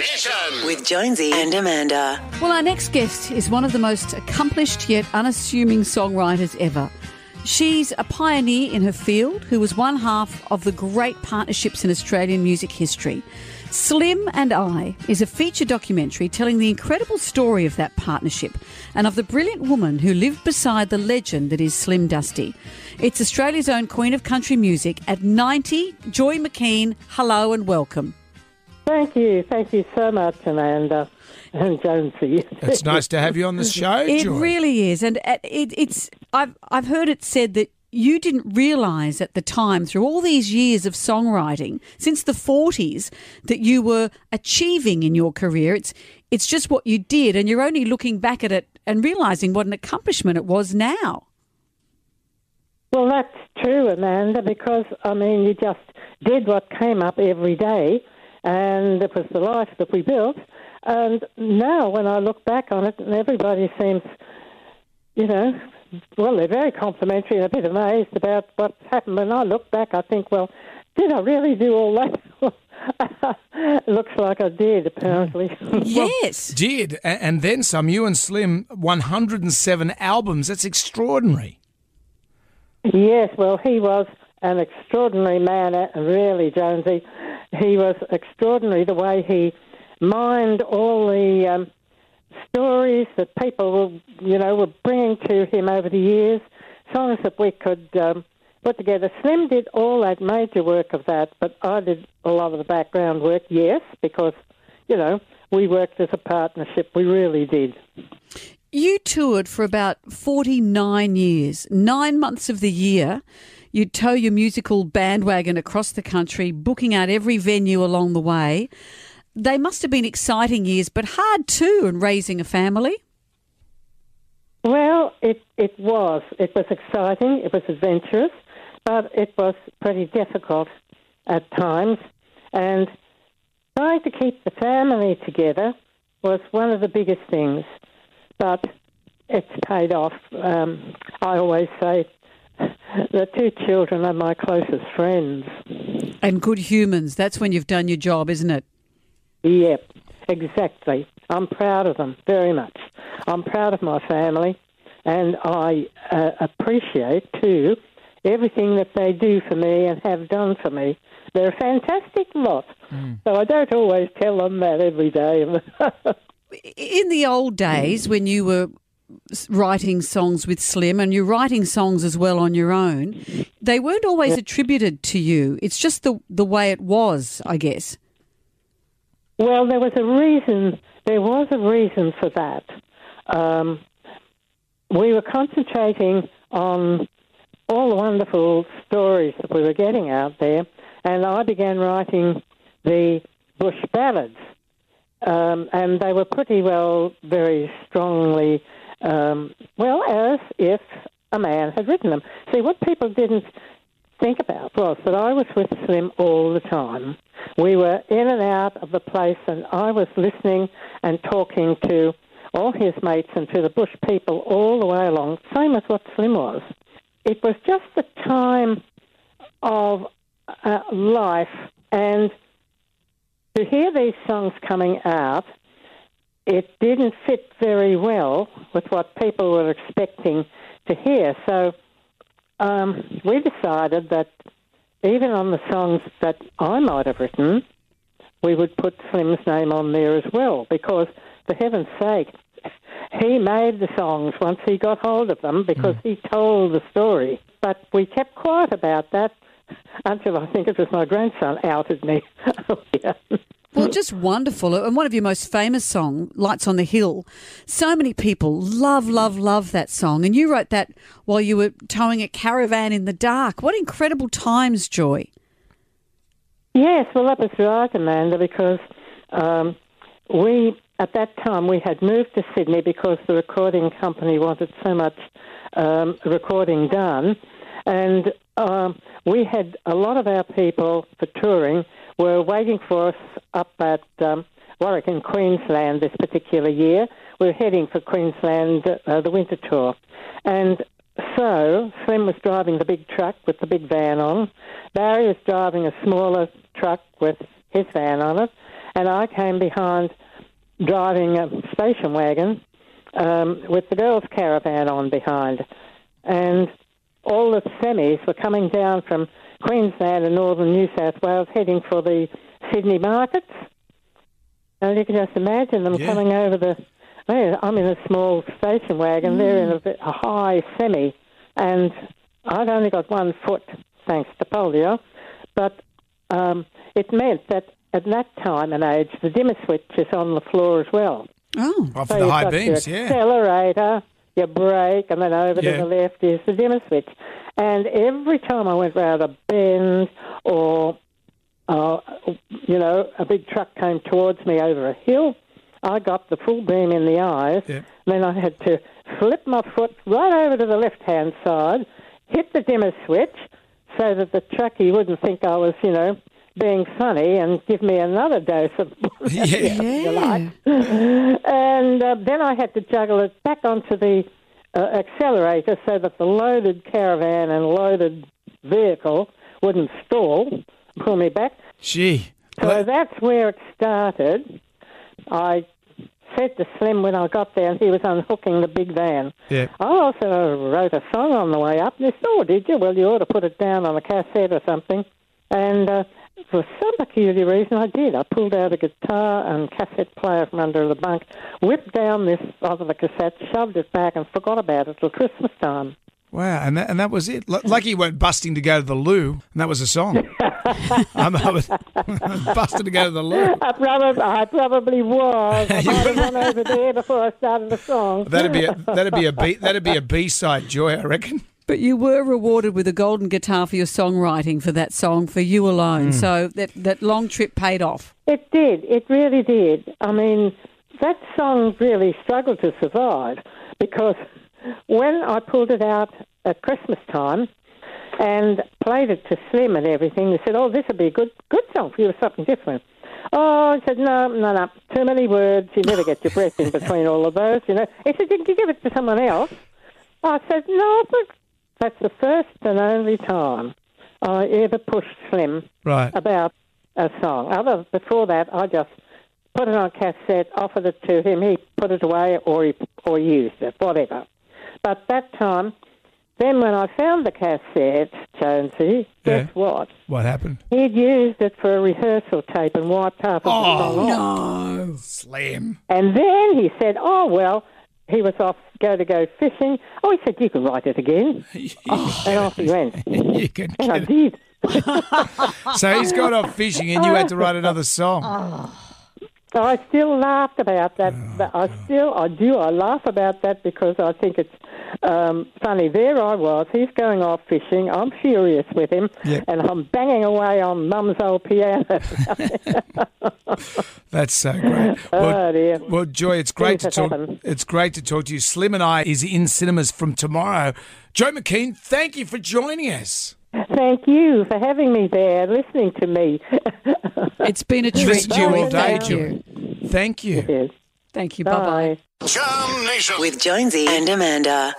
Mission with Jonesy and Amanda. Well, our next guest is one of the most accomplished yet unassuming songwriters ever. She's a pioneer in her field who was one half of the great partnerships in Australian music history. Slim and I is a feature documentary telling the incredible story of that partnership and of the brilliant woman who lived beside the legend that is Slim Dusty. It's Australia's own Queen of Country Music at 90, Joy McKean. Hello and welcome. Thank you. Thank you so much, Amanda and Jonesy. It's nice to have you on the show, It Joy. really is, and it, it's. I've I've heard it said that you didn't realise at the time, through all these years of songwriting since the forties, that you were achieving in your career. It's it's just what you did, and you're only looking back at it and realising what an accomplishment it was now. well, that's true, Amanda, because, I mean, you just did what came up every day, and it was the life that we built. And now, when I look back on it, and everybody seems, you know, well, they're very complimentary and a bit amazed about what's happened. When I look back, I think, well, did I really do all that? Looks like I did, apparently. Mm. yes. Did and then some. You and Slim, 107 albums. That's extraordinary. Yes, well, he was an extraordinary man, uh, really, Jonesy. He was extraordinary the way he mined all the um, stories that people were, you know, were bringing to him over the years, songs that we could um, put together. Slim did all that major work of that, but I did a lot of the background work, yes, because, you know, we worked as a partnership. We really did. You toured for about 49 years, nine months of the year. You'd tow your musical bandwagon across the country, booking out every venue along the way. They must have been exciting years, but hard too, and raising a family. Well, it, it was. It was exciting. It was adventurous, but it was pretty difficult at times. And trying to keep the family together was one of the biggest things. But it's paid off. Um, I always say the two children are my closest friends. And good humans. That's when you've done your job, isn't it? Yep, exactly. I'm proud of them very much. I'm proud of my family, and I uh, appreciate too everything that they do for me and have done for me. They're a fantastic lot. So I don't always tell them that every day. In the old days, when you were s- writing songs with Slim and you're writing songs as well on your own, they weren't always attributed to you. It's just the, the way it was, I guess. Well, there was a reason. There was a reason for that. Um, we were concentrating on all the wonderful stories that we were getting out there, and I began writing the bush ballads, um, and they were pretty well, very strongly, um, well, as if a man had written them. See, what people didn't think about was that I was with Slim all the time. We were in and out of the place, and I was listening and talking to all his mates and to the bush people all the way along, same as what Slim was. It was just the time of uh, life, and to hear these songs coming out, it didn't fit very well with what people were expecting to hear. So um, we decided that even on the songs that I might have written, we would put Slim's name on there as well, because for heaven's sake, he made the songs once he got hold of them because he told the story. But we kept quiet about that until I think it was my grandson outed me. Well, just wonderful. And one of your most famous song, Lights on the Hill. So many people love, love, love that song. And you wrote that while you were towing a caravan in the dark. What incredible times, Joy. Yes, well, that was right, Amanda, because um, we, at that time, we had moved to Sydney because the recording company wanted so much um, recording done. And um, we had a lot of our people for touring were waiting for us up at um, Warwick in Queensland this particular year. We were heading for Queensland, uh, the winter tour. And so Slim was driving the big truck with the big van on. Barry was driving a smaller truck with his van on it. and I came behind driving a station wagon um, with the girls' caravan on behind. And all the semis were coming down from Queensland and northern New South Wales heading for the Sydney markets. And you can just imagine them Yeah. coming over the. I'm in a small station wagon, they're in a, bit- a high semi, and I've only got one foot thanks to polio, but um, it meant that at that time and age, the dimmer switch is on the floor as well. Oh. Off So the high beams, yeah. accelerator, your brake, and then over Yeah. to the left is the dimmer switch. And every time I went round a bend or, uh, you know, a big truck came towards me over a hill, I got the full beam in the eyes. Yeah. Then I had to flip my foot right over to the left-hand side, hit the dimmer switch, so that the truckie wouldn't think I was, you know, being funny and give me another dose of Yeah. if you like. And uh, then I had to juggle it back onto the uh, accelerator so that the loaded caravan and loaded vehicle wouldn't stall, pull me back. Gee. So Well, that's where it started. I said to Slim when I got there, and he was unhooking the big van. yeah. I also wrote a song on the way up. And they said, oh, did you? Well, you ought to put it down on a cassette or something. And uh, for some peculiar reason, I did. I pulled out a guitar and cassette player from under the bunk, whipped down this of the cassette, shoved it back, and forgot about it till Christmas time. Wow, and that, and that was it. L- lucky you weren't busting to go to the loo, and that was a song. I'm, I was busting to go to the loo. I probably, I probably was. I might have gone over there before I started the song. That'd be a, that'd be a B that'd be a B side, Joy. I reckon. But you were rewarded with a golden guitar for your songwriting for that song, For You Alone. Mm. So that, that long trip paid off. It did. It really did. I mean, that song really struggled to survive because when I pulled it out at Christmas time and played it to Slim and everything, they said, "Oh, this would be a good good song for you, something different." Oh, I said, "No, no, no, too many words. You never get your breath in between all of those." You know, he said, "Did you give it to someone else?" I said, "No, but that's the first and only time I ever pushed Slim Right. about a song. Other before that, I just put it on cassette, offered it to him. He put it away, or he or used it, whatever. But that time, then when I found the cassette, Jonesy, guess Yeah. what? What happened? He'd used it for a rehearsal tape and wiped half of the oh, song off. no! Slam. And then he said, "Oh well." He was off go to go fishing. Oh, he said you can write it again, oh, and off he went. you can And I did. So he's got off fishing, and you had to write another song. Oh. I still laughed about that. but I oh, still, I do, I laugh about that because I think it's um, funny. There I was, he's going off fishing. I'm furious with him, Yep. and I'm banging away on Mum's old piano. That's so great. Well, oh dear. well, Joy, it's great to Things that talk. happen. It's great to talk to you. Slim and I is in cinemas from tomorrow. Joy McKean, thank you for joining us. Thank you for having me there, listening to me. It's been a treat. Listened to you all day, Thank you. Joy. Thank you. Thank you. Bye bye. Bye. With Jonesy and Amanda.